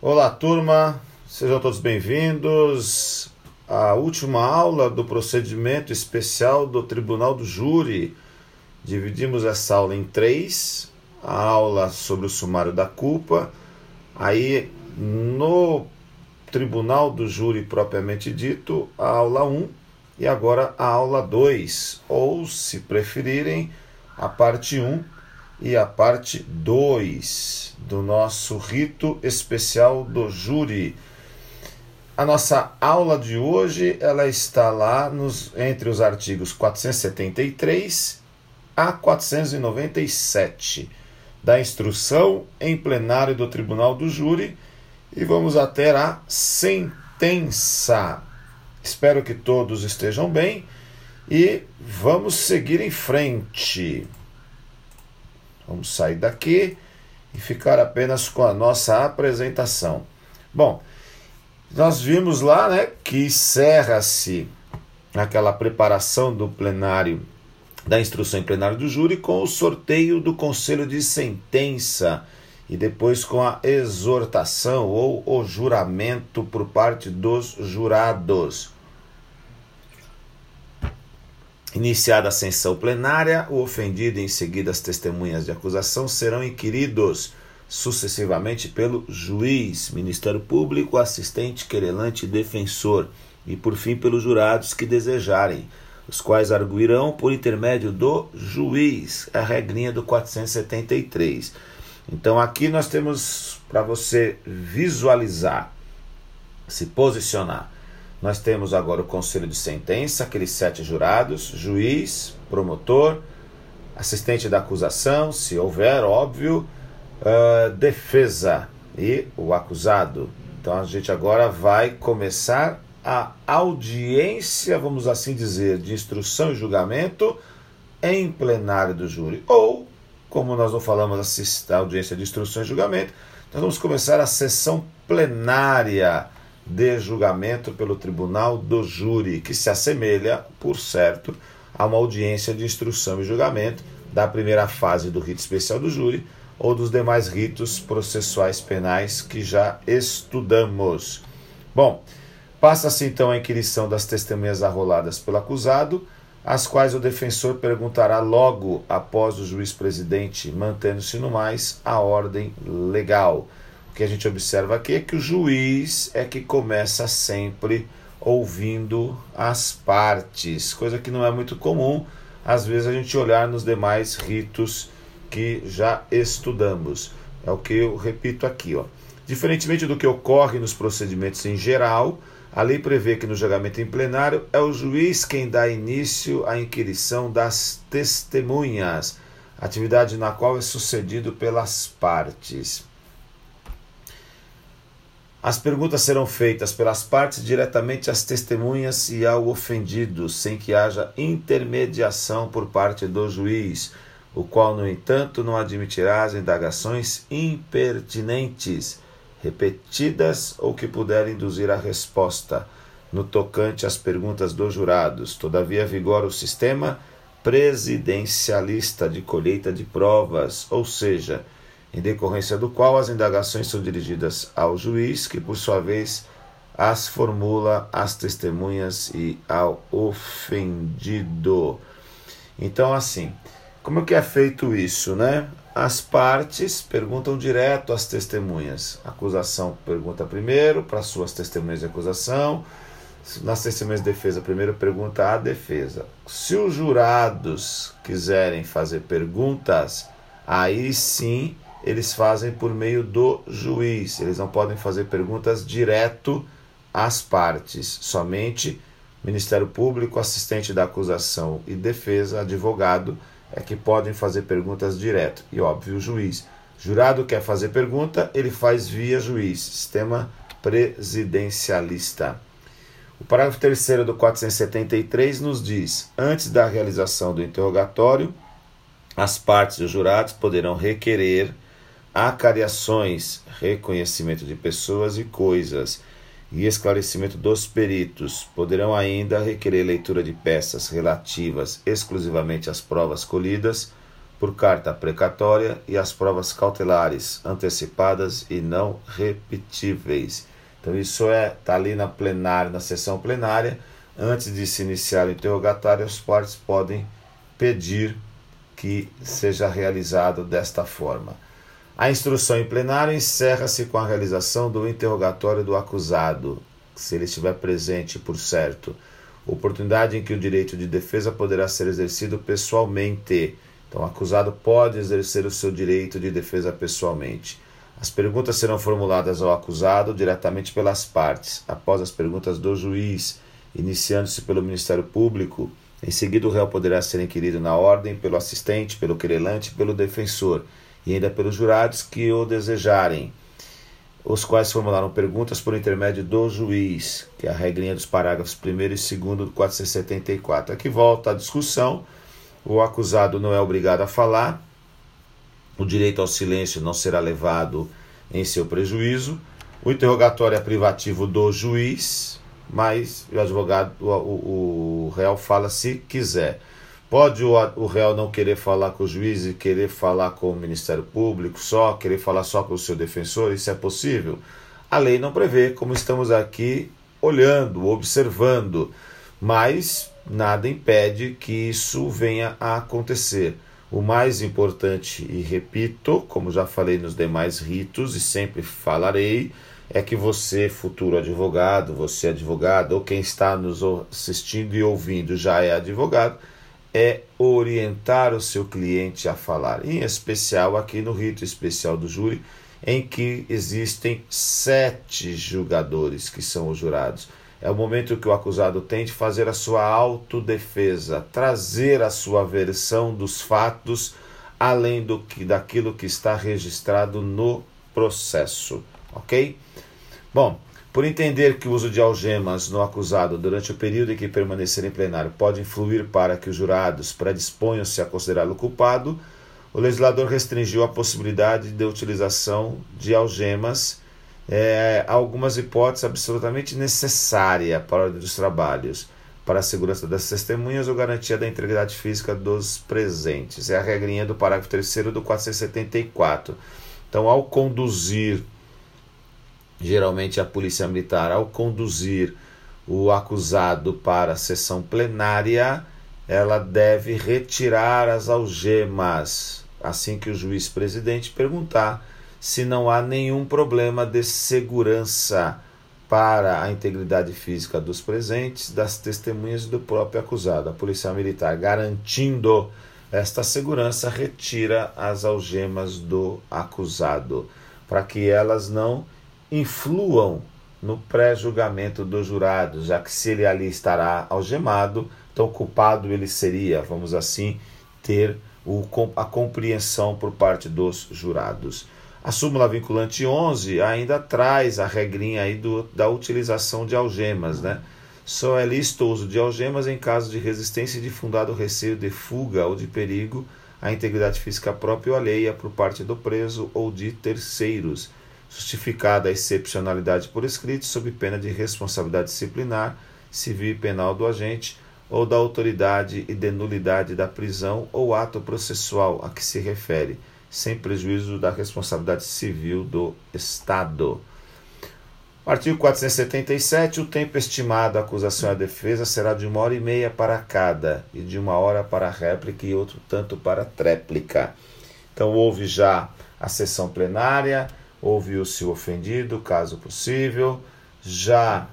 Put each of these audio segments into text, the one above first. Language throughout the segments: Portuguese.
Olá, turma, sejam todos bem-vindos à última aula do procedimento especial do Tribunal do Júri. Dividimos essa aula em três: a aula sobre o sumário da culpa, aí no Tribunal do Júri propriamente dito, a aula 1 e agora a aula 2, ou se preferirem, a parte 1 e a parte 2 do nosso rito especial do júri. A nossa aula de hoje, ela está lá nos, entre os artigos 473 a 497 da instrução em plenário do Tribunal do Júri e vamos até a sentença. Espero que todos estejam bem e vamos seguir em frente. Vamos sair daqui e ficar apenas com a nossa apresentação. Bom, nós vimos lá né, que encerra-se aquela preparação do plenário, da instrução em plenário do júri, com o sorteio do conselho de sentença e depois com a exortação ou o juramento por parte dos jurados. Iniciada a sessão plenária, o ofendido e em seguida as testemunhas de acusação serão inquiridos sucessivamente pelo juiz, Ministério Público, assistente, querelante e defensor, e por fim pelos jurados que desejarem, os quais arguirão por intermédio do juiz, a regrinha do 473. Então aqui nós temos para você visualizar, se posicionar nós temos agora o conselho de sentença, aqueles sete jurados, juiz, promotor, assistente da acusação, se houver, óbvio, uh, defesa e o acusado. Então a gente agora vai começar a audiência, vamos assim dizer, de instrução e julgamento em plenário do júri. Ou, como nós não falamos a audiência de instrução e julgamento, nós vamos começar a sessão plenária de julgamento pelo tribunal do júri, que se assemelha, por certo, a uma audiência de instrução e julgamento da primeira fase do rito especial do júri ou dos demais ritos processuais penais que já estudamos. Bom, passa-se então a inquirição das testemunhas arroladas pelo acusado, as quais o defensor perguntará logo após o juiz presidente, mantendo-se no mais a ordem legal que a gente observa aqui é que o juiz é que começa sempre ouvindo as partes, coisa que não é muito comum, às vezes a gente olhar nos demais ritos que já estudamos. É o que eu repito aqui, ó. Diferentemente do que ocorre nos procedimentos em geral, a lei prevê que no julgamento em plenário é o juiz quem dá início à inquirição das testemunhas, atividade na qual é sucedido pelas partes. As perguntas serão feitas pelas partes diretamente às testemunhas e ao ofendido, sem que haja intermediação por parte do juiz, o qual, no entanto, não admitirá as indagações impertinentes, repetidas ou que puderem induzir a resposta, no tocante às perguntas dos jurados. Todavia, vigora o sistema presidencialista de colheita de provas, ou seja, em decorrência do qual as indagações são dirigidas ao juiz, que por sua vez as formula às testemunhas e ao ofendido. Então, assim, como que é feito isso, né? As partes perguntam direto às testemunhas. A acusação pergunta primeiro para suas testemunhas de acusação. Nas testemunhas de defesa, primeiro pergunta à defesa. Se os jurados quiserem fazer perguntas, aí sim eles fazem por meio do juiz. Eles não podem fazer perguntas direto às partes. Somente Ministério Público, assistente da acusação e defesa, advogado, é que podem fazer perguntas direto. E óbvio, o juiz. Jurado quer fazer pergunta, ele faz via juiz. Sistema presidencialista. O parágrafo 3 do 473 nos diz: antes da realização do interrogatório, as partes e os jurados poderão requerer acariações, reconhecimento de pessoas e coisas e esclarecimento dos peritos. Poderão ainda requerer leitura de peças relativas exclusivamente às provas colhidas por carta precatória e as provas cautelares antecipadas e não repetíveis. Então isso é tá ali na plenária, na sessão plenária, antes de se iniciar o interrogatório, as partes podem pedir que seja realizado desta forma. A instrução em plenário encerra-se com a realização do interrogatório do acusado, se ele estiver presente, por certo. Oportunidade em que o direito de defesa poderá ser exercido pessoalmente. Então, o acusado pode exercer o seu direito de defesa pessoalmente. As perguntas serão formuladas ao acusado diretamente pelas partes, após as perguntas do juiz, iniciando-se pelo Ministério Público. Em seguida, o réu poderá ser inquirido na ordem pelo assistente, pelo querelante e pelo defensor e ainda pelos jurados que o desejarem, os quais formularam perguntas por intermédio do juiz, que é a regrinha dos parágrafos 1 e 2 do 474. Aqui volta a discussão, o acusado não é obrigado a falar, o direito ao silêncio não será levado em seu prejuízo, o interrogatório é privativo do juiz, mas o advogado, o, o, o réu fala se quiser. Pode o, o réu não querer falar com o juiz e querer falar com o Ministério Público só, querer falar só com o seu defensor? Isso é possível? A lei não prevê, como estamos aqui olhando, observando, mas nada impede que isso venha a acontecer. O mais importante, e repito, como já falei nos demais ritos e sempre falarei, é que você, futuro advogado, você advogado, ou quem está nos assistindo e ouvindo já é advogado, é orientar o seu cliente a falar, em especial aqui no rito especial do júri, em que existem sete julgadores que são os jurados. É o momento que o acusado tem de fazer a sua autodefesa, trazer a sua versão dos fatos, além do que daquilo que está registrado no processo, ok? Bom, por entender que o uso de algemas no acusado durante o período em que permanecer em plenário pode influir para que os jurados predisponham-se a considerá-lo culpado, o legislador restringiu a possibilidade de utilização de algemas é, a algumas hipóteses absolutamente necessárias para a ordem dos trabalhos, para a segurança das testemunhas ou garantia da integridade física dos presentes. É a regrinha do parágrafo 3 do 474. Então, ao conduzir geralmente a polícia militar, ao conduzir o acusado para a sessão plenária, ela deve retirar as algemas assim que o juiz presidente perguntar se não há nenhum problema de segurança para a integridade física dos presentes, das testemunhas e do próprio acusado. A polícia militar, garantindo esta segurança, retira as algemas do acusado, para que elas não influam no pré-julgamento do jurado, já que se ele ali estará algemado, então culpado ele seria, vamos assim, ter o, a compreensão por parte dos jurados. A súmula vinculante 11 ainda traz a regrinha aí do, da utilização de algemas, né? Só é lícito o uso de algemas em caso de resistência e de fundado receio de fuga ou de perigo à integridade física própria ou alheia por parte do preso ou de terceiros justificada a excepcionalidade por escrito, sob pena de responsabilidade disciplinar, civil e penal do agente ou da autoridade e de nulidade da prisão ou ato processual a que se refere, sem prejuízo da responsabilidade civil do Estado. Artigo 477. O tempo estimado à acusação e à defesa será de uma hora e meia para cada, e de uma hora para a réplica e outro tanto para a tréplica. Então, houve já a sessão plenária, ouviu-se o ofendido, caso possível, já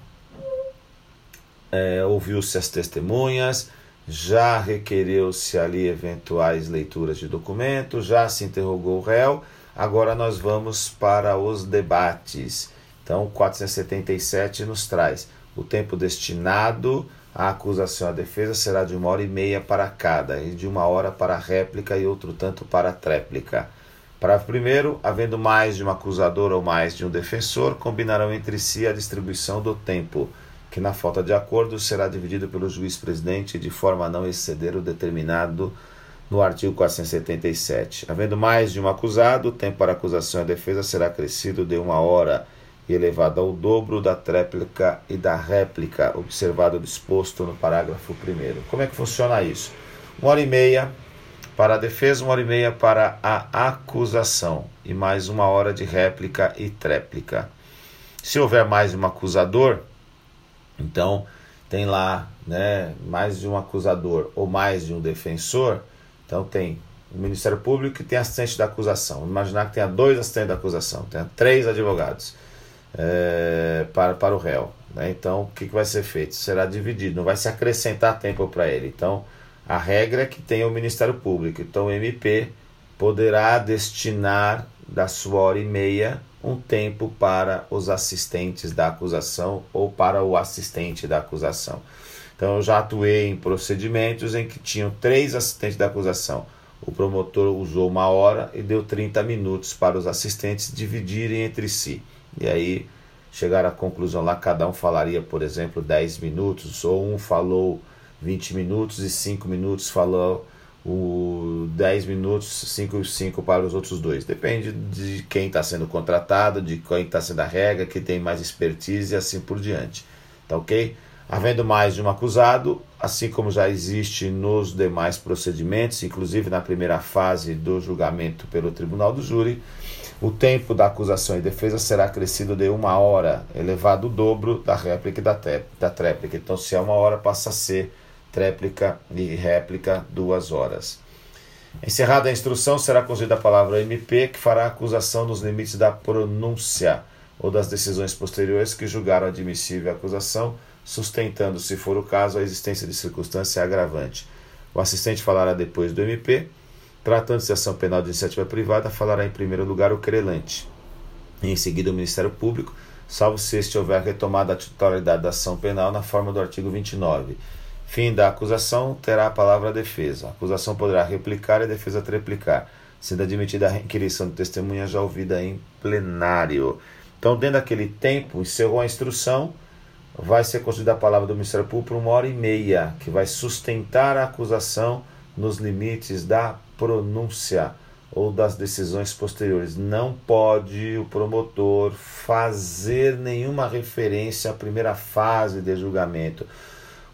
é, ouviu-se as testemunhas, já requereu-se ali eventuais leituras de documento, já se interrogou o réu, agora nós vamos para os debates. Então, 477 nos traz. O tempo destinado à acusação e à defesa será de uma hora e meia para cada, e de uma hora para a réplica e outro tanto para a tréplica. Parágrafo primeiro, havendo mais de um acusador ou mais de um defensor, combinarão entre si a distribuição do tempo, que na falta de acordo será dividido pelo juiz presidente de forma a não exceder o determinado no artigo 477. Havendo mais de um acusado, o tempo para acusação e defesa será acrescido de uma hora e elevado ao dobro da tréplica e da réplica, observado o disposto no parágrafo primeiro. Como é que funciona isso? Uma hora e meia Para a defesa, uma hora e meia para a acusação e mais uma hora de réplica e tréplica. Se houver mais um acusador, então tem lá né, mais de um acusador ou mais de um defensor, então tem o Ministério Público que tem assistente da acusação. Vamos imaginar que tenha dois assistentes da acusação, tenha três advogados é, para, para o réu. Né? Então, o que, que vai ser feito? Será dividido, não vai se acrescentar tempo para ele. Então, a regra é que tenha o Ministério Público. Então, o MP poderá destinar da sua hora e meia um tempo para os assistentes da acusação ou para o assistente da acusação. Então, eu já atuei em procedimentos em que tinham três assistentes da acusação. O promotor usou uma hora e deu 30 minutos para os assistentes dividirem entre si. E aí chegaram à conclusão lá, cada um falaria, por exemplo, 10 minutos, ou um falou 20 minutos e 5 minutos falou o 10 minutos, 5 e 5 para os outros dois. Depende de quem está sendo contratado, de quem está sendo a regra, que tem mais expertise e assim por diante. Tá ok? Havendo mais de um acusado, assim como já existe nos demais procedimentos, inclusive na primeira fase do julgamento pelo tribunal do júri, o tempo da acusação e defesa será acrescido de uma hora, elevado o dobro da réplica e da, da tréplica. Então, se é uma hora, passa a ser tréplica e réplica duas horas. Encerrada a instrução, será concedida a palavra MP, que fará acusação nos limites da pronúncia ou das decisões posteriores que julgaram admissível a acusação, sustentando, se for o caso, a existência de circunstância agravante. O assistente falará depois do MP. Tratando-se de ação penal de iniciativa privada, falará em primeiro lugar o querelante. E em seguida o Ministério Público, salvo se este houver retomado a titularidade da ação penal na forma do artigo 29 Fim da acusação, terá a palavra defesa. A acusação poderá replicar e a defesa triplicar, sendo admitida a requisição de testemunha já ouvida em plenário. Então, dentro daquele tempo, encerrou a instrução, vai ser concedida a palavra do Ministério Público por uma hora e meia, que vai sustentar a acusação nos limites da pronúncia ou das decisões posteriores. Não pode o promotor fazer nenhuma referência à primeira fase de julgamento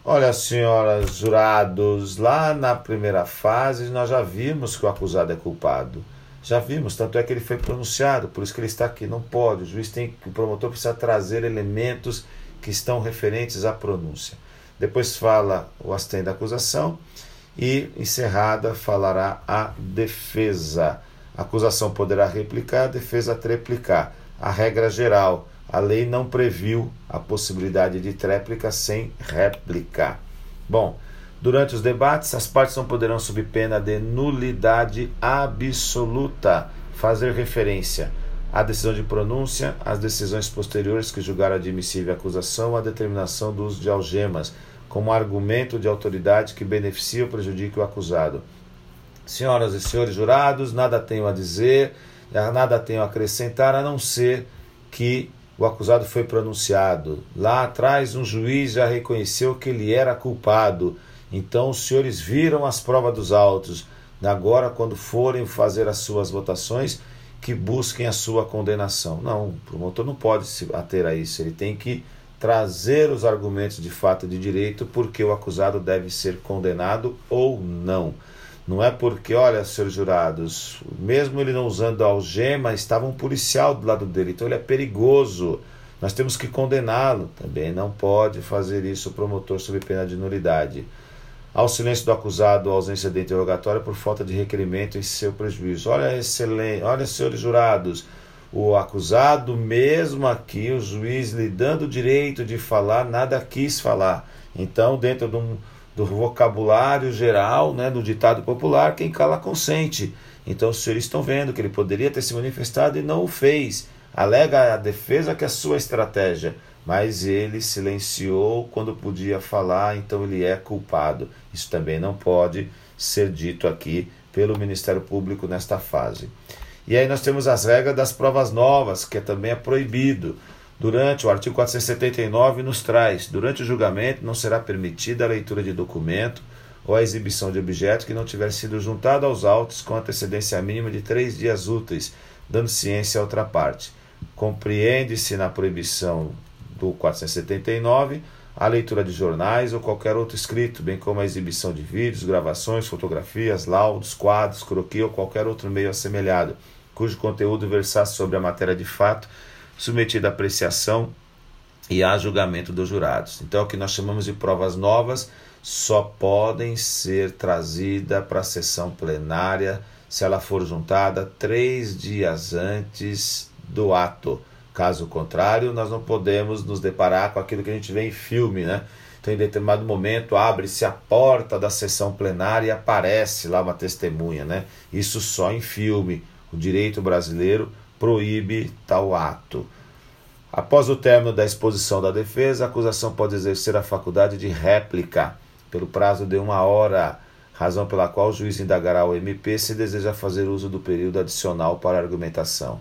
Olha, senhoras jurados, lá na primeira fase nós já vimos que o acusado é culpado. Já vimos, tanto é que ele foi pronunciado, por isso que ele está aqui. Não pode, o juiz tem, o promotor precisa trazer elementos que estão referentes à pronúncia. Depois fala o assistente da acusação e, encerrada, falará a defesa. A acusação poderá replicar, a defesa triplicar. A regra geral a lei não previu a possibilidade de tréplica sem réplica. Bom, durante os debates, as partes não poderão, sob pena de nulidade absoluta, fazer referência à decisão de pronúncia, às decisões posteriores que julgaram admissível a acusação, à determinação do uso de algemas, como argumento de autoridade que beneficia ou prejudique o acusado. Senhoras e senhores jurados, nada tenho a dizer, nada tenho a acrescentar, a não ser que o acusado foi pronunciado. Lá atrás, um juiz já reconheceu que ele era culpado. Então, os senhores viram as provas dos autos. Agora, quando forem fazer as suas votações, que busquem a sua condenação. Não, o promotor não pode se ater a isso. Ele tem que trazer os argumentos de fato de direito porque o acusado deve ser condenado ou não. Não é porque, olha, senhores jurados, mesmo ele não usando algema, estava um policial do lado dele, então ele é perigoso. Nós temos que condená-lo. Também não pode fazer isso o promotor sob pena de nulidade. Ao silêncio do acusado, ausência de interrogatório por falta de requerimento em seu prejuízo. Olha, excelente, olha, senhores jurados, o acusado, mesmo aqui, o juiz lhe dando o direito de falar, nada quis falar. Então, dentro de um do vocabulário geral, né, do ditado popular, quem cala consente. Então os senhores estão vendo que ele poderia ter se manifestado e não o fez. Alega a defesa que é sua estratégia, mas ele silenciou quando podia falar, então ele é culpado. Isso também não pode ser dito aqui pelo Ministério Público nesta fase. E aí nós temos as regras das provas novas, que também é proibido. Durante o artigo 479 nos traz, durante o julgamento não será permitida a leitura de documento ou a exibição de objeto que não tiver sido juntado aos autos com antecedência mínima de três dias úteis, dando ciência à outra parte. Compreende-se na proibição do 479 a leitura de jornais ou qualquer outro escrito, bem como a exibição de vídeos, gravações, fotografias, laudos, quadros, croquis ou qualquer outro meio assemelhado, cujo conteúdo versasse sobre a matéria de fato, submetida à apreciação e a julgamento dos jurados. Então, o que nós chamamos de provas novas só podem ser trazidas para a sessão plenária se ela for juntada três dias antes do ato. Caso contrário, nós não podemos nos deparar com aquilo que a gente vê em filme, né? Então, em determinado momento, abre-se a porta da sessão plenária e aparece lá uma testemunha, né? Isso só em filme. O direito brasileiro proíbe tal ato. Após o término da exposição da defesa, a acusação pode exercer a faculdade de réplica pelo prazo de uma hora, razão pela qual o juiz indagará ao MP se deseja fazer uso do período adicional para argumentação.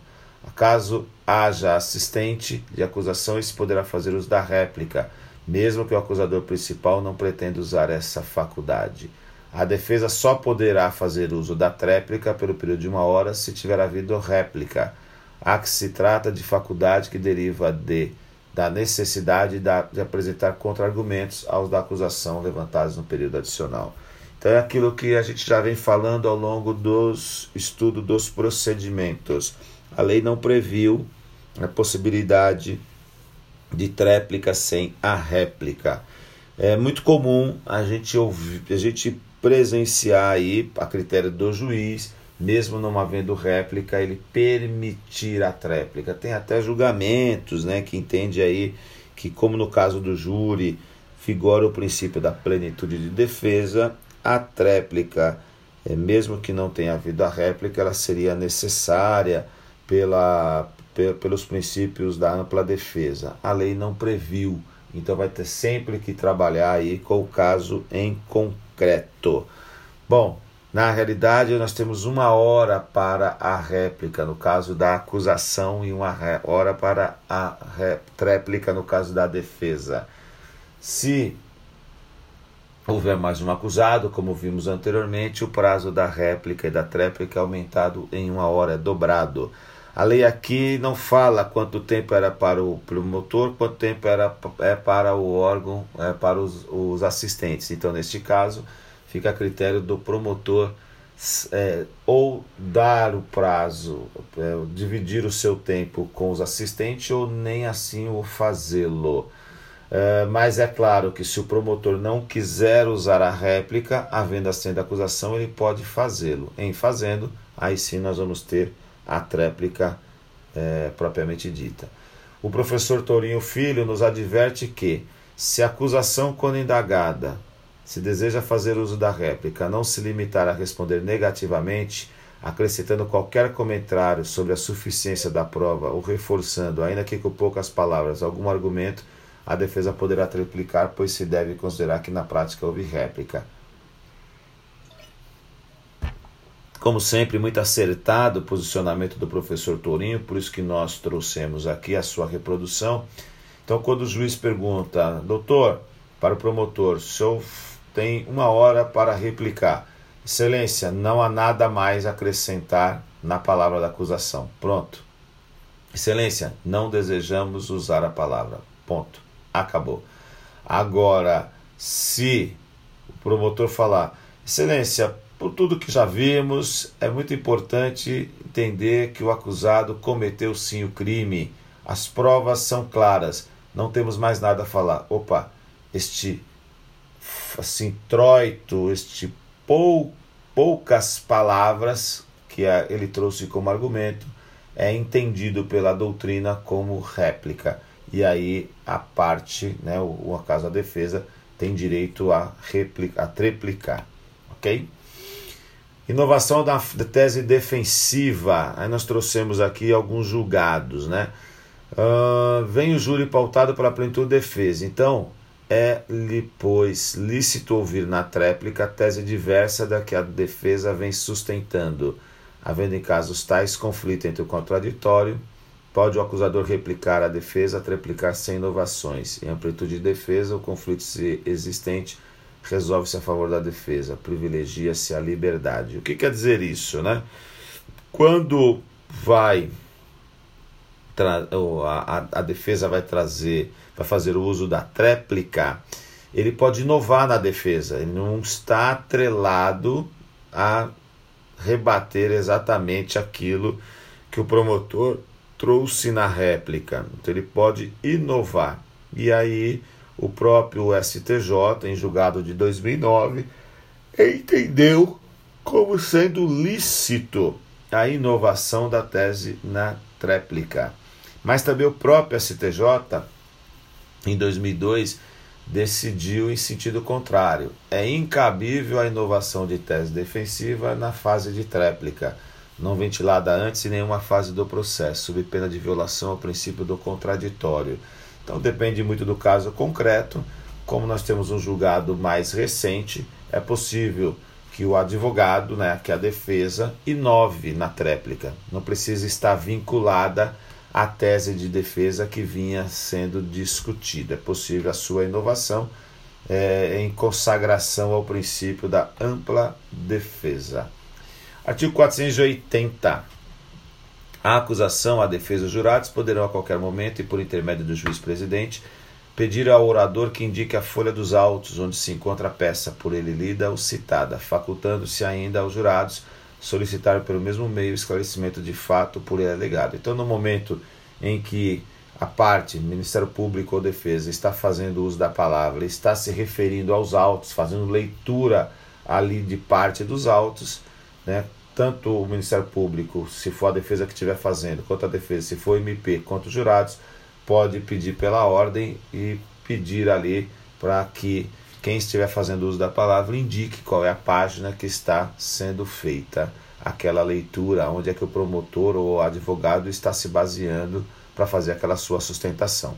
Caso haja assistente de acusação, esse poderá fazer uso da réplica, mesmo que o acusador principal não pretenda usar essa faculdade. A defesa só poderá fazer uso da tréplica pelo período de uma hora se tiver havido réplica. A que se trata de faculdade que deriva de da necessidade de apresentar contra-argumentos aos da acusação levantados no período adicional. Então é aquilo que a gente já vem falando ao longo dos estudos dos procedimentos. A lei não previu a possibilidade de tréplica sem a réplica. É muito comum a gente ouvir, a gente presenciar aí, a critério do juiz, mesmo não havendo réplica, ele permitir a tréplica. Tem até julgamentos, né, que entende aí que como no caso do júri vigora o princípio da plenitude de defesa, a tréplica, é, mesmo que não tenha havido a réplica, ela seria necessária pela, pelos princípios da ampla defesa. A lei não previu, então vai ter sempre que trabalhar aí com o caso em concreto. Bom, na realidade, nós temos uma hora para a réplica no caso da acusação e uma hora para a réplica no caso da defesa. Se houver mais um acusado, como vimos anteriormente, o prazo da réplica e da tréplica é aumentado em uma hora, é dobrado. A lei aqui não fala quanto tempo era para o promotor, quanto tempo era é para o órgão, é para os, os assistentes. Então, neste caso, fica a critério do promotor é, ou dar o prazo, é, dividir o seu tempo com os assistentes ou nem assim o fazê-lo. É, mas é claro que se o promotor não quiser usar a réplica, havendo a de acusação, ele pode fazê-lo. Em fazendo, aí sim nós vamos ter a tréplica é, propriamente dita. O professor Tourinho Filho nos adverte que, se a acusação, quando indagada, se deseja fazer uso da réplica, não se limitar a responder negativamente, acrescentando qualquer comentário sobre a suficiência da prova ou reforçando, ainda que com poucas palavras, algum argumento, a defesa poderá triplicar, pois se deve considerar que na prática houve réplica. Como sempre, muito acertado o posicionamento do professor Tourinho, por isso que nós trouxemos aqui a sua reprodução. Então, quando o juiz pergunta, doutor, para o promotor, o senhor tem uma hora para replicar. Excelência, não há nada mais a acrescentar na palavra da acusação. Pronto. Excelência, não desejamos usar a palavra. Ponto. Acabou. Agora, se o promotor falar, Excelência, por tudo que já vimos, é muito importante entender que o acusado cometeu sim o crime. As provas são claras. Não temos mais nada a falar. Opa, este assim troito, este pou, poucas palavras que ele trouxe como argumento é entendido pela doutrina como réplica. E aí a parte, né, o, o caso da defesa, tem direito a, replica, a triplicar. Ok? Inovação da tese defensiva. Aí nós trouxemos aqui alguns julgados, né? Uh, vem o júri pautado pela plenitude de defesa. Então, é-lhe, pois, lícito ouvir na tréplica tese diversa da que a defesa vem sustentando. Havendo em casos tais conflito entre o contraditório, pode o acusador replicar a defesa, triplicar sem inovações. Em amplitude de defesa, o conflito existente resolve-se a favor da defesa, privilegia-se a liberdade. O que quer dizer isso, né? Quando vai a, a defesa vai trazer, vai fazer o uso da tréplica, ele pode inovar na defesa, ele não está atrelado a rebater exatamente aquilo que o promotor trouxe na réplica. Então ele pode inovar. E aí o próprio STJ, em julgado de 2009, entendeu como sendo lícito a inovação da tese na tréplica. Mas também o próprio STJ, em 2002, decidiu em sentido contrário. É incabível a inovação de tese defensiva na fase de tréplica, não ventilada antes em nenhuma fase do processo, sob pena de violação ao princípio do contraditório. Então depende muito do caso concreto. Como nós temos um julgado mais recente, é possível que o advogado, né, que a defesa, inove na tréplica. Não precisa estar vinculada à tese de defesa que vinha sendo discutida. É possível a sua inovação é, em consagração ao princípio da ampla defesa. Artigo 480. A acusação, a defesa os jurados poderão a qualquer momento e por intermédio do juiz-presidente pedir ao orador que indique a folha dos autos onde se encontra a peça por ele lida ou citada, facultando-se ainda aos jurados solicitar pelo mesmo meio esclarecimento de fato por ele alegado. Então, no momento em que a parte, Ministério Público ou Defesa, está fazendo uso da palavra, está se referindo aos autos, fazendo leitura ali de parte dos autos, né, tanto o Ministério Público, se for a defesa que estiver fazendo, quanto a defesa, se for MP, quanto os jurados, pode pedir pela ordem e pedir ali para que quem estiver fazendo uso da palavra indique qual é a página que está sendo feita aquela leitura, onde é que o promotor ou advogado está se baseando para fazer aquela sua sustentação.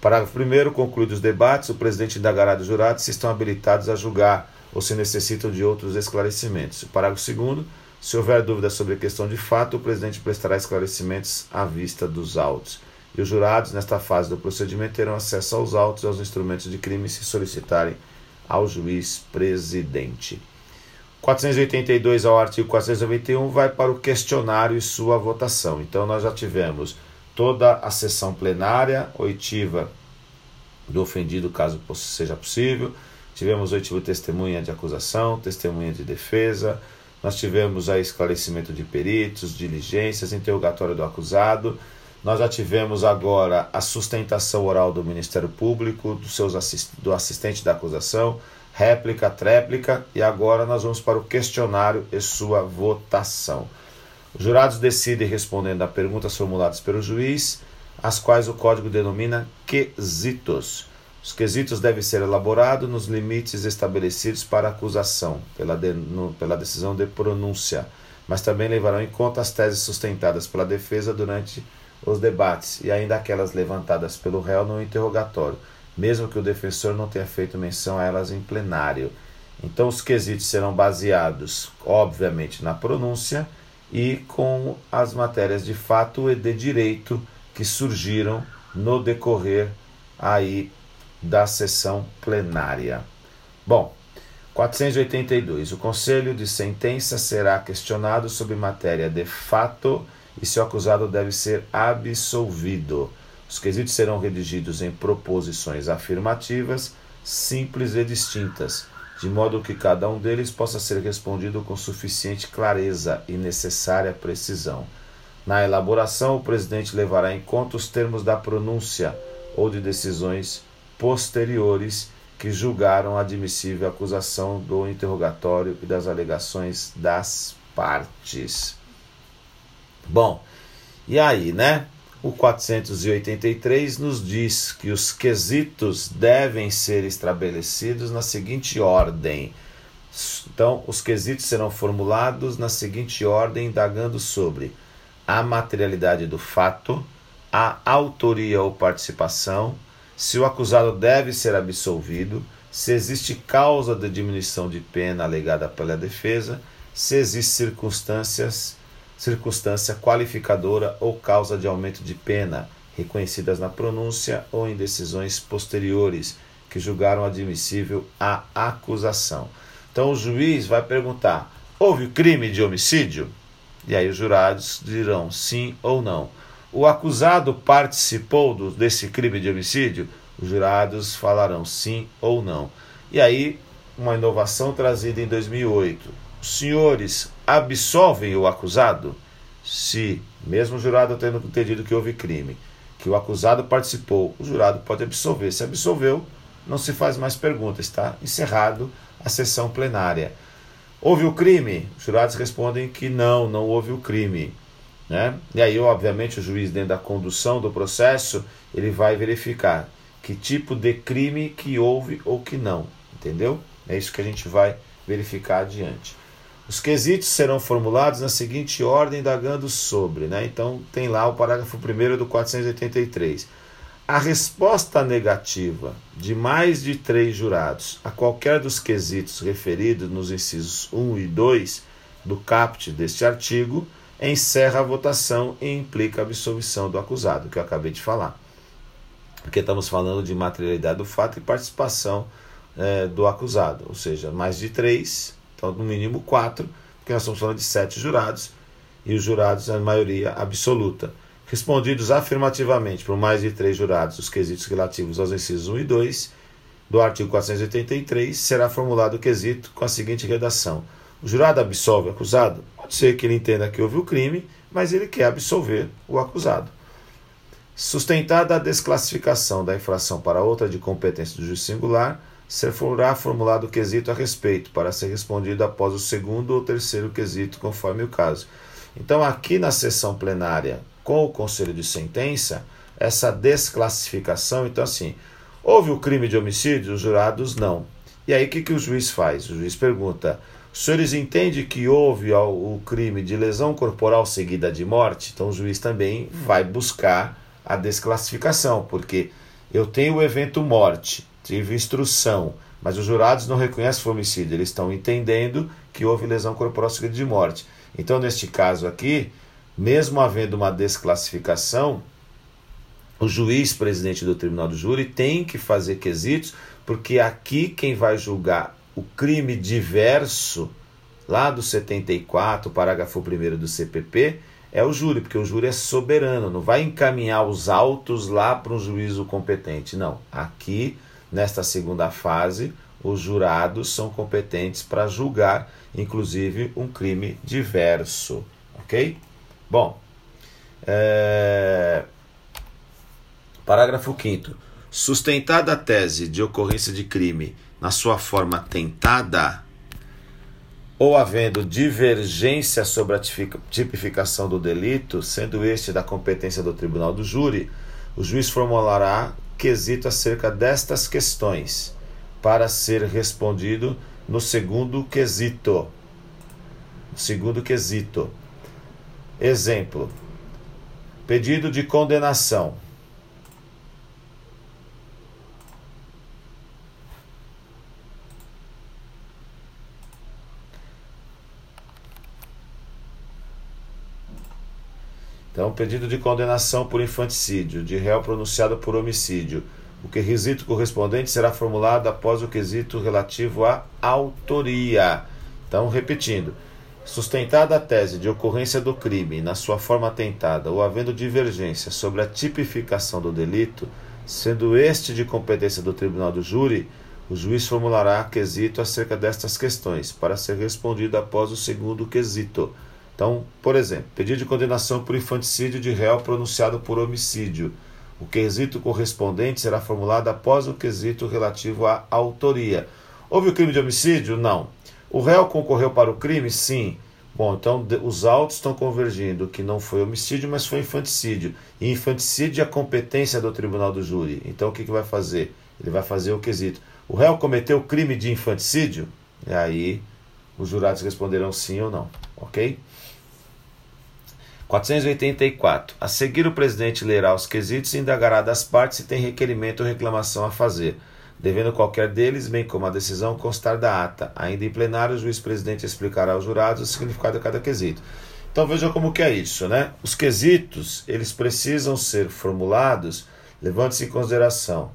Parágrafo 1. Concluídos os debates, o presidente indagará dos jurados se estão habilitados a julgar ou se necessitam de outros esclarecimentos. Parágrafo 2. Se houver dúvida sobre a questão de fato, o presidente prestará esclarecimentos à vista dos autos. E os jurados, nesta fase do procedimento, terão acesso aos autos e aos instrumentos de crime se solicitarem ao juiz presidente. 482 ao artigo 491 vai para o questionário e sua votação. Então, nós já tivemos toda a sessão plenária, oitiva do ofendido, caso seja possível. Tivemos oitiva testemunha de acusação, testemunha de defesa, nós tivemos aí esclarecimento de peritos, diligências, interrogatório do acusado. Nós já tivemos agora a sustentação oral do Ministério Público, do, seus assist do assistente da acusação, réplica, tréplica, e agora nós vamos para o questionário e sua votação. Os jurados decidem respondendo a perguntas formuladas pelo juiz, as quais o código denomina quesitos. Os quesitos devem ser elaborados nos limites estabelecidos para acusação, pela, de, no, pela decisão de pronúncia, mas também levarão em conta as teses sustentadas pela defesa durante os debates e ainda aquelas levantadas pelo réu no interrogatório, mesmo que o defensor não tenha feito menção a elas em plenário. Então, os quesitos serão baseados, obviamente, na pronúncia e com as matérias de fato e de direito que surgiram no decorrer aí da sessão plenária. Bom, 482. O conselho de sentença será questionado sobre matéria de fato e se o acusado deve ser absolvido. Os quesitos serão redigidos em proposições afirmativas, simples e distintas, de modo que cada um deles possa ser respondido com suficiente clareza e necessária precisão. Na elaboração, o presidente levará em conta os termos da pronúncia ou de decisões posteriores que julgaram admissível a acusação do interrogatório e das alegações das partes. Bom, e aí, né? O 483 nos diz que os quesitos devem ser estabelecidos na seguinte ordem. Então, os quesitos serão formulados na seguinte ordem, indagando sobre a materialidade do fato, a autoria ou participação, se o acusado deve ser absolvido, se existe causa de diminuição de pena alegada pela defesa, se existe circunstâncias, circunstância qualificadora ou causa de aumento de pena, reconhecidas na pronúncia ou em decisões posteriores que julgaram admissível a acusação. Então o juiz vai perguntar: houve crime de homicídio? E aí os jurados dirão sim ou não. o acusado participou do, desse crime de homicídio? Os jurados falarão sim ou não. E aí, uma inovação trazida em 2008. Os senhores absolvem o acusado? Se, mesmo o jurado tendo entendido que houve crime, que o acusado participou, o jurado pode absolver. Se absolveu, não se faz mais perguntas, está encerrado a sessão plenária. Houve o crime? Os jurados respondem que não, não houve o crime. Né? E aí, obviamente, o juiz, dentro da condução do processo, ele vai verificar que tipo de crime que houve ou que não. Entendeu? É isso que a gente vai verificar adiante. Os quesitos serão formulados na seguinte ordem, indagando sobre. Né? Então, tem lá o parágrafo 1 do 483. A resposta negativa de mais de três jurados a qualquer dos quesitos referidos nos incisos 1 e 2 do caput deste artigo encerra a votação e implica a absolvição do acusado, que eu acabei de falar. Porque estamos falando de materialidade do fato e participação é, do acusado, ou seja, mais de três, então no mínimo quatro, porque nós estamos falando de sete jurados, e os jurados, a maioria absoluta. Respondidos afirmativamente por mais de três jurados os quesitos relativos aos incisos 1 e 2 do artigo 483, será formulado o quesito com a seguinte redação: O jurado absolve o acusado? Pode ser que ele entenda que houve o crime, mas ele quer absolver o acusado. Sustentada a desclassificação da infração para outra de competência do juiz singular, será formulado o quesito a respeito, para ser respondido após o segundo ou terceiro quesito, conforme o caso. Então, aqui na sessão plenária com o conselho de sentença, essa desclassificação, então assim, houve o crime de homicídio? Os jurados não. E aí o que, que o juiz faz? O juiz pergunta: os senhores entendem que houve o crime de lesão corporal seguida de morte? Então o juiz também vai buscar a desclassificação, porque eu tenho o evento morte, tive instrução, mas os jurados não reconhecem homicídio, eles estão entendendo que houve lesão corporal seguida de morte. Então, neste caso aqui, mesmo havendo uma desclassificação, o juiz presidente do tribunal do júri tem que fazer quesitos, porque aqui quem vai julgar o crime diverso, lá do 74, parágrafo 1 do CPP, é o júri, porque o júri é soberano, não vai encaminhar os autos lá para um juízo competente. Não. Aqui, nesta segunda fase, os jurados são competentes para julgar, inclusive, um crime diverso. Ok? Bom, é... parágrafo 5. Sustentada a tese de ocorrência de crime na sua forma tentada, ou havendo divergência sobre a tipificação do delito, sendo este da competência do tribunal do júri, o juiz formulará quesito acerca destas questões para ser respondido no segundo quesito. Segundo quesito. Exemplo: pedido de condenação. Então, pedido de condenação por infanticídio, de réu pronunciado por homicídio. O quesito correspondente será formulado após o quesito relativo à autoria. Então, repetindo, Sustentada a tese de ocorrência do crime na sua forma tentada ou havendo divergência sobre a tipificação do delito, sendo este de competência do tribunal do júri, o juiz formulará quesito acerca destas questões, para ser respondido após o segundo quesito. Então, por exemplo, pedido de condenação por infanticídio de réu pronunciado por homicídio. O quesito correspondente será formulado após o quesito relativo à autoria. Houve o crime de homicídio? Não. O réu concorreu para o crime? Sim. Bom, então os autos estão convergindo que não foi homicídio, mas foi infanticídio. E infanticídio é a competência do tribunal do júri. Então o que, que vai fazer? Ele vai fazer o quesito. O réu cometeu crime de infanticídio? E aí os jurados responderão sim ou não. Ok? 484. A seguir, o presidente lerá os quesitos e indagará das partes se tem requerimento ou reclamação a fazer devendo qualquer deles, bem como a decisão, constar da ata. Ainda em plenário, o juiz-presidente explicará aos jurados o significado de cada quesito. Então veja como que é isso, né? Os quesitos, eles precisam ser formulados levando-se em consideração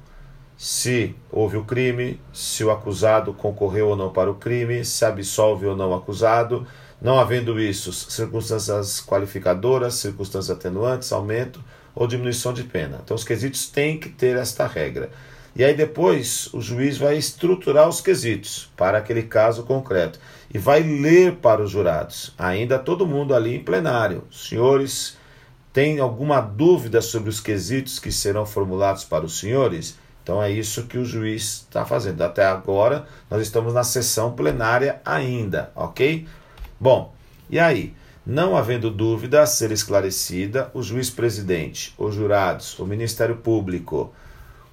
se houve o crime, se o acusado concorreu ou não para o crime, se absolve ou não o acusado, Não havendo isso, circunstâncias qualificadoras, circunstâncias atenuantes, aumento ou diminuição de pena. Então, os quesitos têm que ter esta regra. E aí depois o juiz vai estruturar os quesitos para aquele caso concreto e vai ler para os jurados. Ainda todo mundo ali em plenário. Senhores, tem alguma dúvida sobre os quesitos que serão formulados para os senhores? Então é isso que o juiz está fazendo. Até agora nós estamos na sessão plenária ainda, ok? Bom, e aí? Não havendo dúvida a ser esclarecida, o juiz presidente, os jurados, o Ministério Público,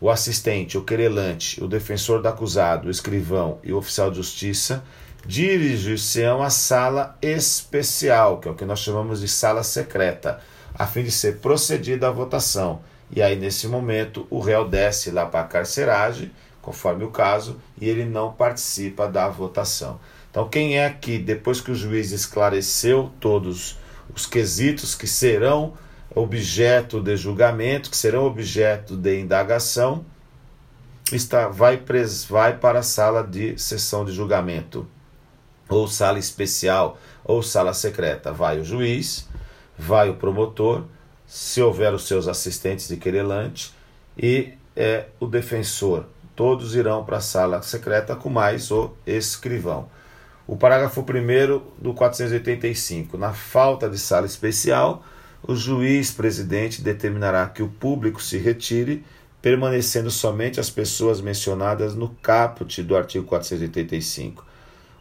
o assistente, o querelante, o defensor do acusado, o escrivão e o oficial de justiça dirigir-se-ão à sala especial, que é o que nós chamamos de sala secreta, a fim de ser procedida a votação. E aí, nesse momento, o réu desce lá para a carceragem, conforme o caso, e ele não participa da votação. Então, quem é que, depois que o juiz esclareceu todos os quesitos que serão objeto de julgamento, que serão objeto de indagação, está, vai, pres, vai para a sala de sessão de julgamento, ou sala especial, ou sala secreta. Vai o juiz, vai o promotor, se houver os seus assistentes de querelante, e é, o defensor. Todos irão para a sala secreta com mais o escrivão. O parágrafo 1 do 485. Na falta de sala especial, o juiz presidente determinará que o público se retire, permanecendo somente as pessoas mencionadas no caput do artigo 485.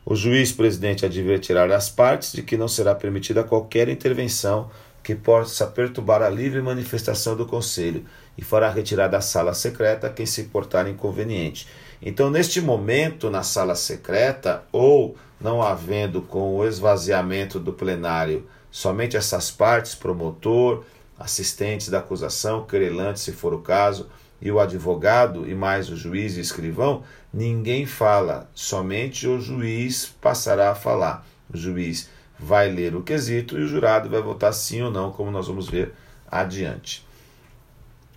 O juiz presidente advertirá as partes de que não será permitida qualquer intervenção que possa perturbar a livre manifestação do conselho e fará retirar da sala secreta quem se portar inconveniente. Então, neste momento, na sala secreta, ou não havendo com o esvaziamento do plenário Somente essas partes, promotor, assistentes da acusação, querelante, se for o caso, e o advogado, e mais o juiz e escrivão, ninguém fala, somente o juiz passará a falar. O juiz vai ler o quesito e o jurado vai votar sim ou não, como nós vamos ver adiante.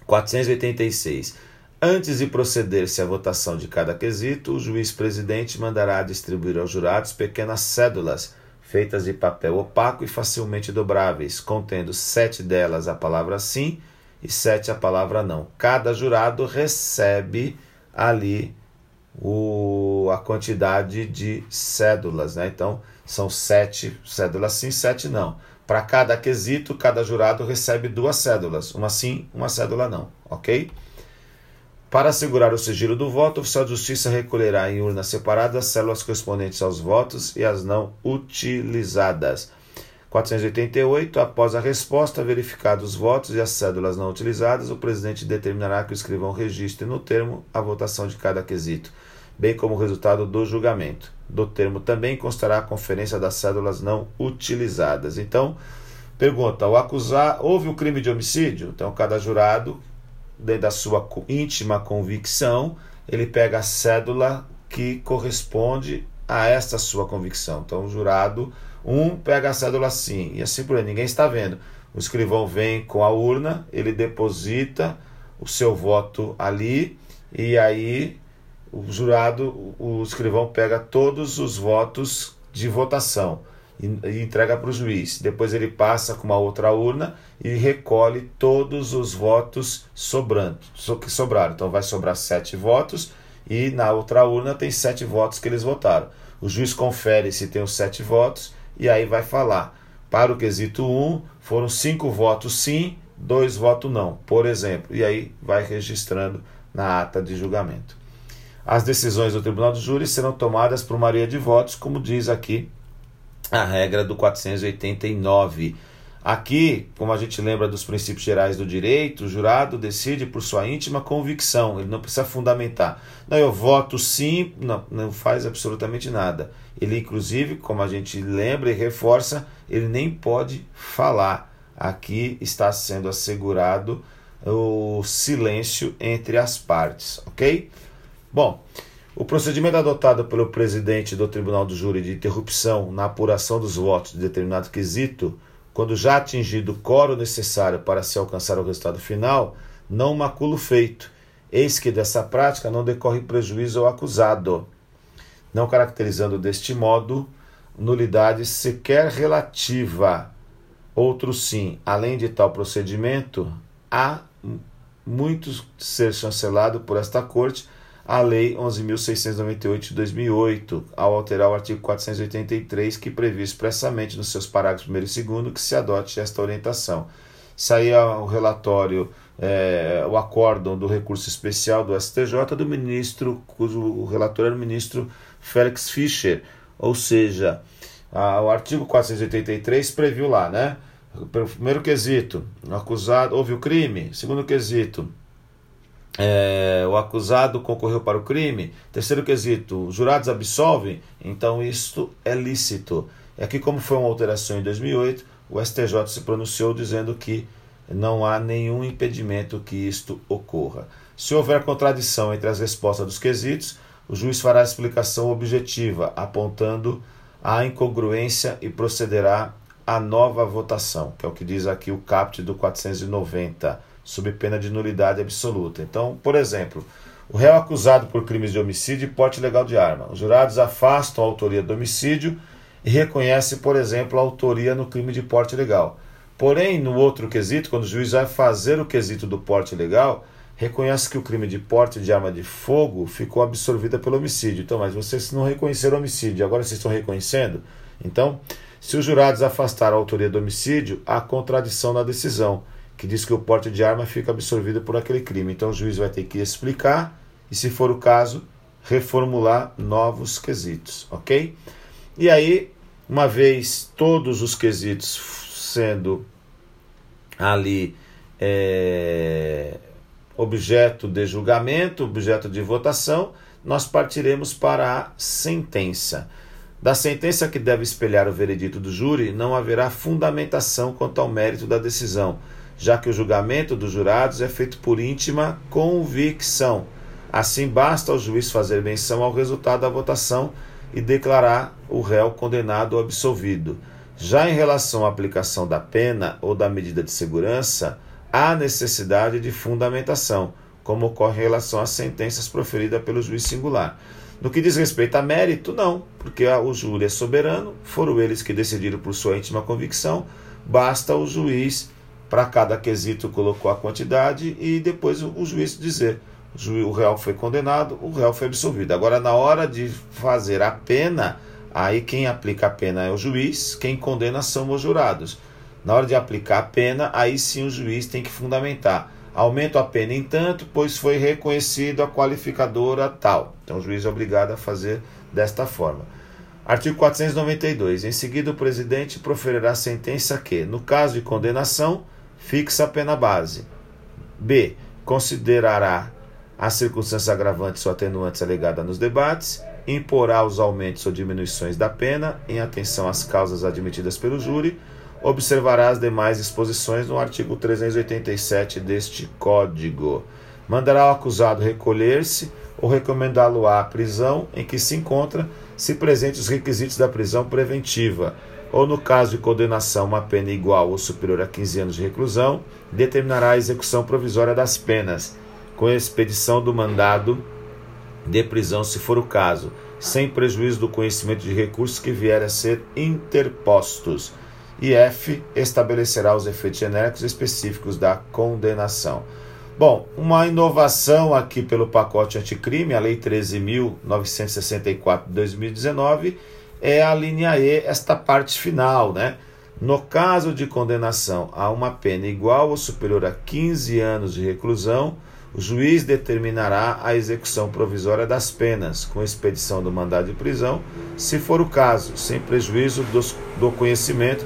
486. Antes de proceder-se à votação de cada quesito, o juiz presidente mandará distribuir aos jurados pequenas cédulas feitas de papel opaco e facilmente dobráveis, contendo sete delas a palavra sim e sete a palavra não. Cada jurado recebe ali o, a quantidade de cédulas, né? Então são sete cédulas sim, sete não. Para cada quesito, cada jurado recebe duas cédulas, uma sim, uma cédula não, ok? Para assegurar o sigilo do voto, o oficial de justiça recolherá em urna separada as células correspondentes aos votos e as não utilizadas. 488. Após a resposta, verificados os votos e as cédulas não utilizadas, o presidente determinará que o escrivão registre no termo a votação de cada quesito, bem como o resultado do julgamento. Do termo também constará a conferência das cédulas não utilizadas. Então, pergunta: o acusar houve o crime de homicídio? Então, cada jurado dentro da sua íntima convicção, ele pega a cédula que corresponde a esta sua convicção. Então, o jurado, um pega a cédula assim, e assim por aí, ninguém está vendo. O escrivão vem com a urna, ele deposita o seu voto ali, e aí o jurado, o escrivão pega todos os votos de votação e entrega para o juiz. Depois ele passa com uma outra urna e recolhe todos os votos sobrando, que sobraram. Então vai sobrar sete votos e na outra urna tem sete votos que eles votaram. O juiz confere se tem os sete votos e aí vai falar. Para o quesito 1, foram cinco votos sim, dois votos não, por exemplo. E aí vai registrando na ata de julgamento. As decisões do Tribunal do Júri serão tomadas por maioria de votos, como diz aqui a regra do 489. Aqui, como a gente lembra dos princípios gerais do direito, o jurado decide por sua íntima convicção, ele não precisa fundamentar. Não, eu voto sim, não, não faz absolutamente nada. Ele, inclusive, como a gente lembra e reforça, ele nem pode falar. Aqui está sendo assegurado o silêncio entre as partes, ok? Bom. O procedimento adotado pelo presidente do Tribunal do Júri de interrupção na apuração dos votos de determinado quesito, quando já atingido o coro necessário para se alcançar o resultado final, não macula o feito, eis que dessa prática não decorre prejuízo ao acusado, não caracterizando deste modo nulidade sequer relativa. Outro sim, além de tal procedimento, há muito ser chancelado por esta Corte a Lei 11.698 de 2008, ao alterar o artigo 483, que prevê expressamente nos seus parágrafos 1 e 2 que se adote esta orientação. Saía o relatório, é, o acórdão do recurso especial do STJ do ministro, cujo relator era o ministro Félix Fischer, ou seja, a, o artigo 483 previu lá, né? Primeiro quesito, o acusado, houve o crime. Segundo quesito, é, o acusado concorreu para o crime. Terceiro quesito, os jurados absolvem. Então isto é lícito. É que como foi uma alteração em 2008, o STJ se pronunciou dizendo que não há nenhum impedimento que isto ocorra. Se houver contradição entre as respostas dos quesitos, o juiz fará a explicação objetiva, apontando a incongruência e procederá à nova votação, que é o que diz aqui o caput do 490 sob pena de nulidade absoluta. Então, por exemplo, o réu acusado por crimes de homicídio e porte legal de arma. Os jurados afastam a autoria do homicídio e reconhecem, por exemplo, a autoria no crime de porte legal. Porém, no outro quesito, quando o juiz vai fazer o quesito do porte legal, reconhece que o crime de porte de arma de fogo ficou absorvida pelo homicídio. Então, mas vocês não reconheceram o homicídio, agora vocês estão reconhecendo? Então, se os jurados afastaram a autoria do homicídio, há contradição na decisão que diz que o porte de arma fica absorvido por aquele crime. Então o juiz vai ter que explicar e, se for o caso, reformular novos quesitos, ok? E aí, uma vez todos os quesitos sendo ali é, objeto de julgamento, objeto de votação, nós partiremos para a sentença. Da sentença que deve espelhar o veredito do júri, não haverá fundamentação quanto ao mérito da decisão já que o julgamento dos jurados é feito por íntima convicção. Assim, basta ao juiz fazer menção ao resultado da votação e declarar o réu condenado ou absolvido. Já em relação à aplicação da pena ou da medida de segurança, há necessidade de fundamentação, como ocorre em relação às sentenças proferidas pelo juiz singular. No que diz respeito a mérito, não, porque o júri é soberano, foram eles que decidiram por sua íntima convicção, basta o juiz para cada quesito colocou a quantidade e depois o, juiz dizer o réu foi condenado, o réu foi absolvido. Agora, na hora de fazer a pena, aí quem aplica a pena é o juiz, quem condena são os jurados. Na hora de aplicar a pena, aí sim o juiz tem que fundamentar. Aumento a pena em tanto, pois foi reconhecido a qualificadora tal. Então o juiz é obrigado a fazer desta forma. Artigo 492. Em seguida, o presidente proferirá sentença que, no caso de condenação, fixa a pena base. B. Considerará as circunstâncias agravantes ou atenuantes alegadas nos debates, imporá os aumentos ou diminuições da pena em atenção às causas admitidas pelo júri, observará as demais exposições no artigo 387 deste Código. Mandará o acusado recolher-se ou recomendá-lo à prisão em que se encontra, se presentes os requisitos da prisão preventiva ou no caso de condenação, uma pena igual ou superior a 15 anos de reclusão, determinará a execução provisória das penas, com expedição do mandado de prisão, se for o caso, sem prejuízo do conhecimento de recursos que vierem a ser interpostos. E F estabelecerá os efeitos genéricos específicos da condenação. Bom, uma inovação aqui pelo pacote anticrime, a Lei 13.964 de 2019 é a linha E, esta parte final, né? No caso de condenação a uma pena igual ou superior a 15 anos de reclusão, o juiz determinará a execução provisória das penas, com expedição do mandado de prisão, se for o caso, sem prejuízo dos, do conhecimento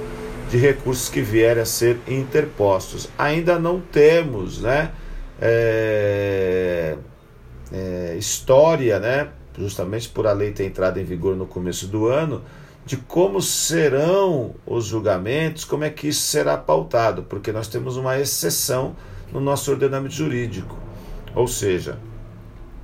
de recursos que vierem a ser interpostos. Ainda não temos, né? É, é, história, né? Justamente por a lei ter entrado em vigor no começo do ano, de como serão os julgamentos, como é que isso será pautado, porque nós temos uma exceção no nosso ordenamento jurídico. Ou seja,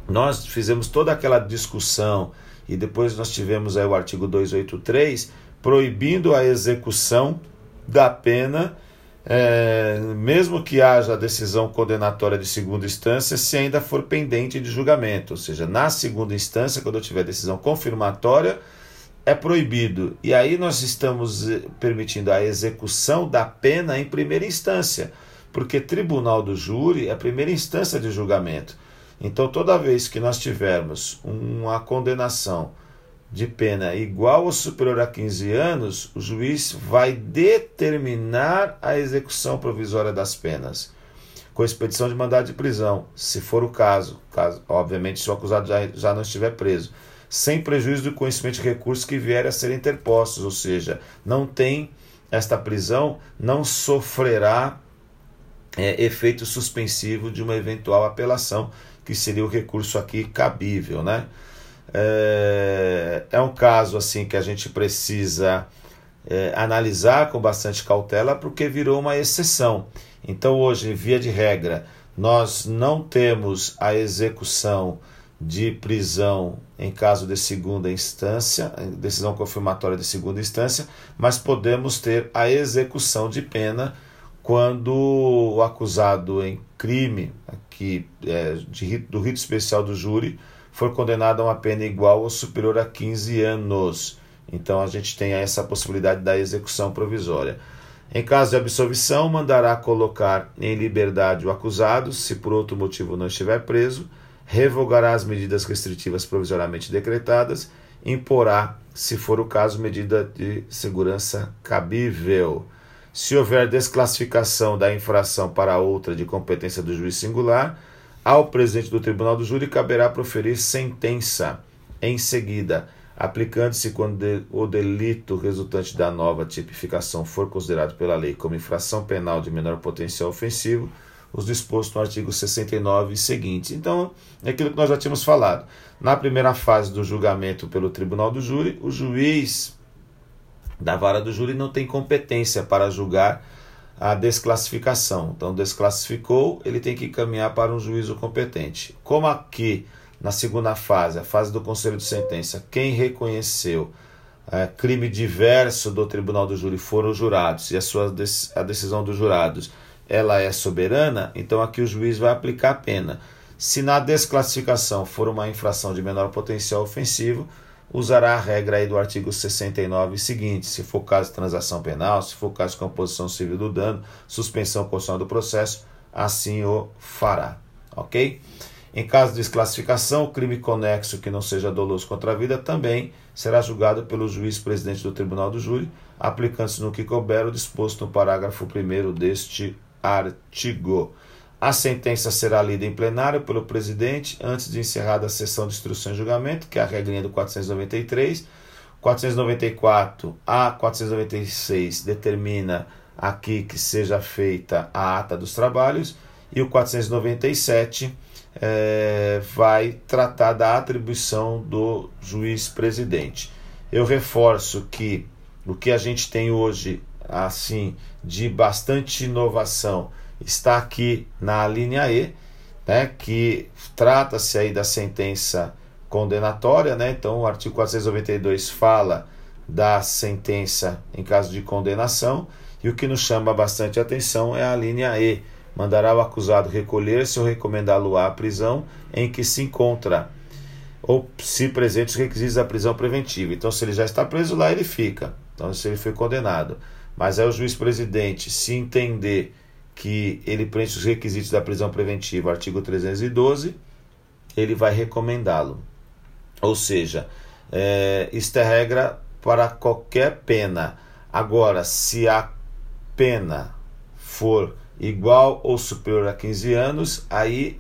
nós fizemos toda aquela discussão e depois nós tivemos aí o artigo 283 proibindo a execução da pena é, mesmo que haja decisão condenatória de segunda instância, se ainda for pendente de julgamento. Ou seja, na segunda instância, quando eu tiver decisão confirmatória, é proibido. E aí nós estamos eh, permitindo a execução da pena em primeira instância, porque tribunal do júri é a primeira instância de julgamento. Então, toda vez que nós tivermos uma condenação de pena igual ou superior a 15 anos, o juiz vai determinar a execução provisória das penas, com expedição de mandado de prisão, se for o caso, caso obviamente se o acusado já, já não estiver preso sem prejuízo do conhecimento de recursos que vierem a ser interpostos, ou seja, não tem esta prisão, não sofrerá é, efeito suspensivo de uma eventual apelação, que seria o recurso aqui cabível, né? É, é um caso assim que a gente precisa é, analisar com bastante cautela, porque virou uma exceção. Então, hoje, via de regra, nós não temos a execução de prisão em caso de segunda instância, decisão confirmatória de segunda instância, mas podemos ter a execução de pena quando o acusado em crime aqui, é, de, do rito especial do júri for condenado a uma pena igual ou superior a 15 anos. Então a gente tem essa possibilidade da execução provisória. Em caso de absolvição, mandará colocar em liberdade o acusado, se por outro motivo não estiver preso revogará as medidas restritivas provisoriamente decretadas, imporá, se for o caso, medida de segurança cabível. Se houver desclassificação da infração para outra de competência do juiz singular, ao presidente do tribunal do júri caberá proferir sentença em seguida, aplicando-se quando o delito resultante da nova tipificação for considerado pela lei como infração penal de menor potencial ofensivo os dispostos no artigo 69 e seguinte. Então, é aquilo que nós já tínhamos falado. Na primeira fase do julgamento pelo tribunal do júri, o juiz da vara do júri não tem competência para julgar a desclassificação. Então, desclassificou, ele tem que caminhar para um juízo competente. Como aqui, na segunda fase, a fase do conselho de sentença, quem reconheceu é, crime diverso do tribunal do júri foram os jurados e a, sua, a decisão dos jurados ela é soberana, então aqui o juiz vai aplicar a pena. Se na desclassificação for uma infração de menor potencial ofensivo, usará a regra aí do artigo 69 seguinte, se for caso de transação penal, se for caso de composição civil do dano, suspensão constitucional do processo, assim o fará, ok? Em caso de desclassificação, o crime conexo que não seja doloso contra a vida também será julgado pelo juiz presidente do tribunal do júri, aplicando-se no que couber o disposto no parágrafo 1 deste artigo. A sentença será lida em plenário pelo presidente antes de encerrada a sessão de instrução e julgamento, que é a regrinha do 493. 494 a 496 determina aqui que seja feita a ata dos trabalhos e o 497 é, vai tratar da atribuição do juiz presidente. Eu reforço que o que a gente tem hoje assim de bastante inovação está aqui na linha E, né, que trata-se aí da sentença condenatória, né? Então o artigo 492 fala da sentença em caso de condenação, e o que nos chama bastante atenção é a linha E. Mandará o acusado recolher-se ou recomendá-lo à prisão em que se encontra, ou se presentes os requisitos da prisão preventiva. Então, se ele já está preso lá, ele fica. Então, se ele foi condenado. Mas aí o juiz presidente, se entender que ele preenche os requisitos da prisão preventiva, artigo 312, ele vai recomendá-lo. Ou seja, é, isto é regra para qualquer pena. Agora, se a pena for igual ou superior a 15 anos, aí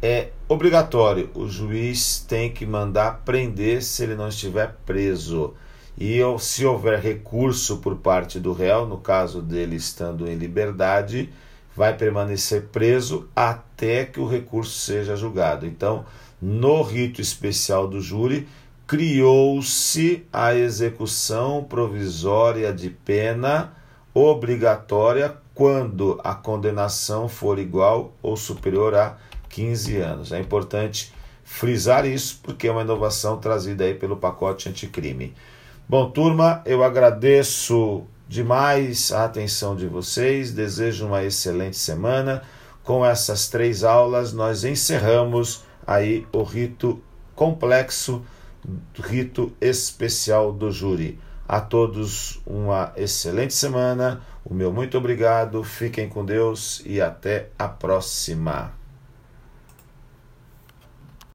é obrigatório. O juiz tem que mandar prender se ele não estiver preso. E se houver recurso por parte do réu, no caso dele estando em liberdade, vai permanecer preso até que o recurso seja julgado. Então, no rito especial do júri, criou-se a execução provisória de pena obrigatória quando a condenação for igual ou superior a 15 anos. É importante frisar isso porque é uma inovação trazida aí pelo pacote anticrime. Bom, turma, eu agradeço demais a atenção de vocês, desejo uma excelente semana. Com essas três aulas, nós encerramos aí o rito complexo rito especial do júri. A todos uma excelente semana. O meu muito obrigado. Fiquem com Deus e até a próxima.